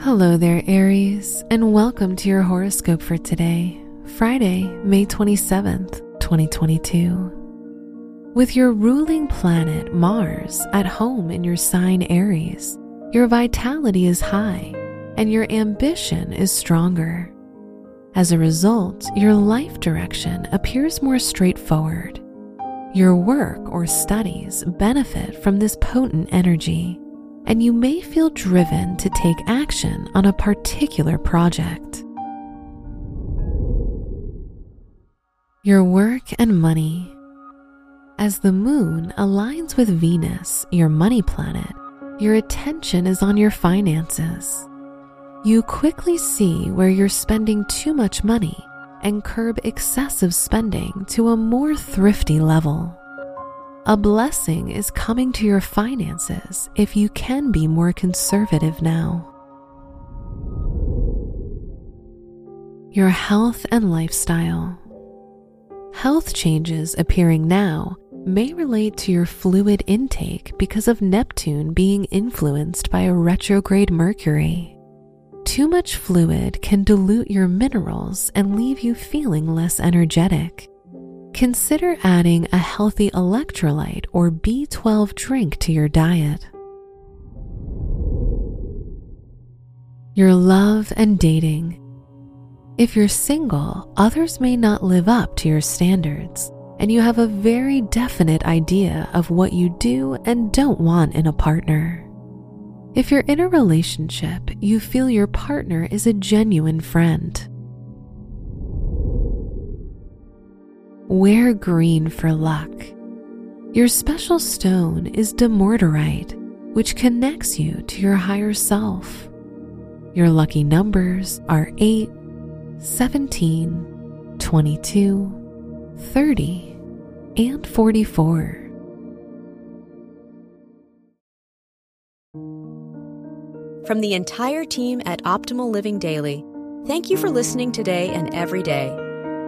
Hello there, Aries, and welcome to your horoscope for today, Friday, May 27th, 2022. With your ruling planet Mars at home in your sign Aries, your vitality is high and your ambition is stronger. As a result, your life direction appears more straightforward. Your work or studies benefit from this potent energy and you may feel driven to take action on a particular project. Your work and money. As the moon aligns with Venus, your money planet, your attention is on your finances. You quickly see where you're spending too much money and curb excessive spending to a more thrifty level. A blessing is coming to your finances if you can be more conservative now. Your health and lifestyle. Health changes appearing now may relate to your fluid intake because of Neptune being influenced by a retrograde Mercury. Too much fluid can dilute your minerals and leave you feeling less energetic consider adding a healthy electrolyte or B12 drink to your diet. Your love and dating. If you're single, others may not live up to your standards, and you have a very definite idea of what you do and don't want in a partner. If you're in a relationship, you feel your partner is a genuine friend Wear green for luck. Your special stone is dumortierite, which connects you to your higher self. Your lucky numbers are 8, 17, 22, 30, and 44. From the entire team at Optimal Living Daily, thank you for listening today and every day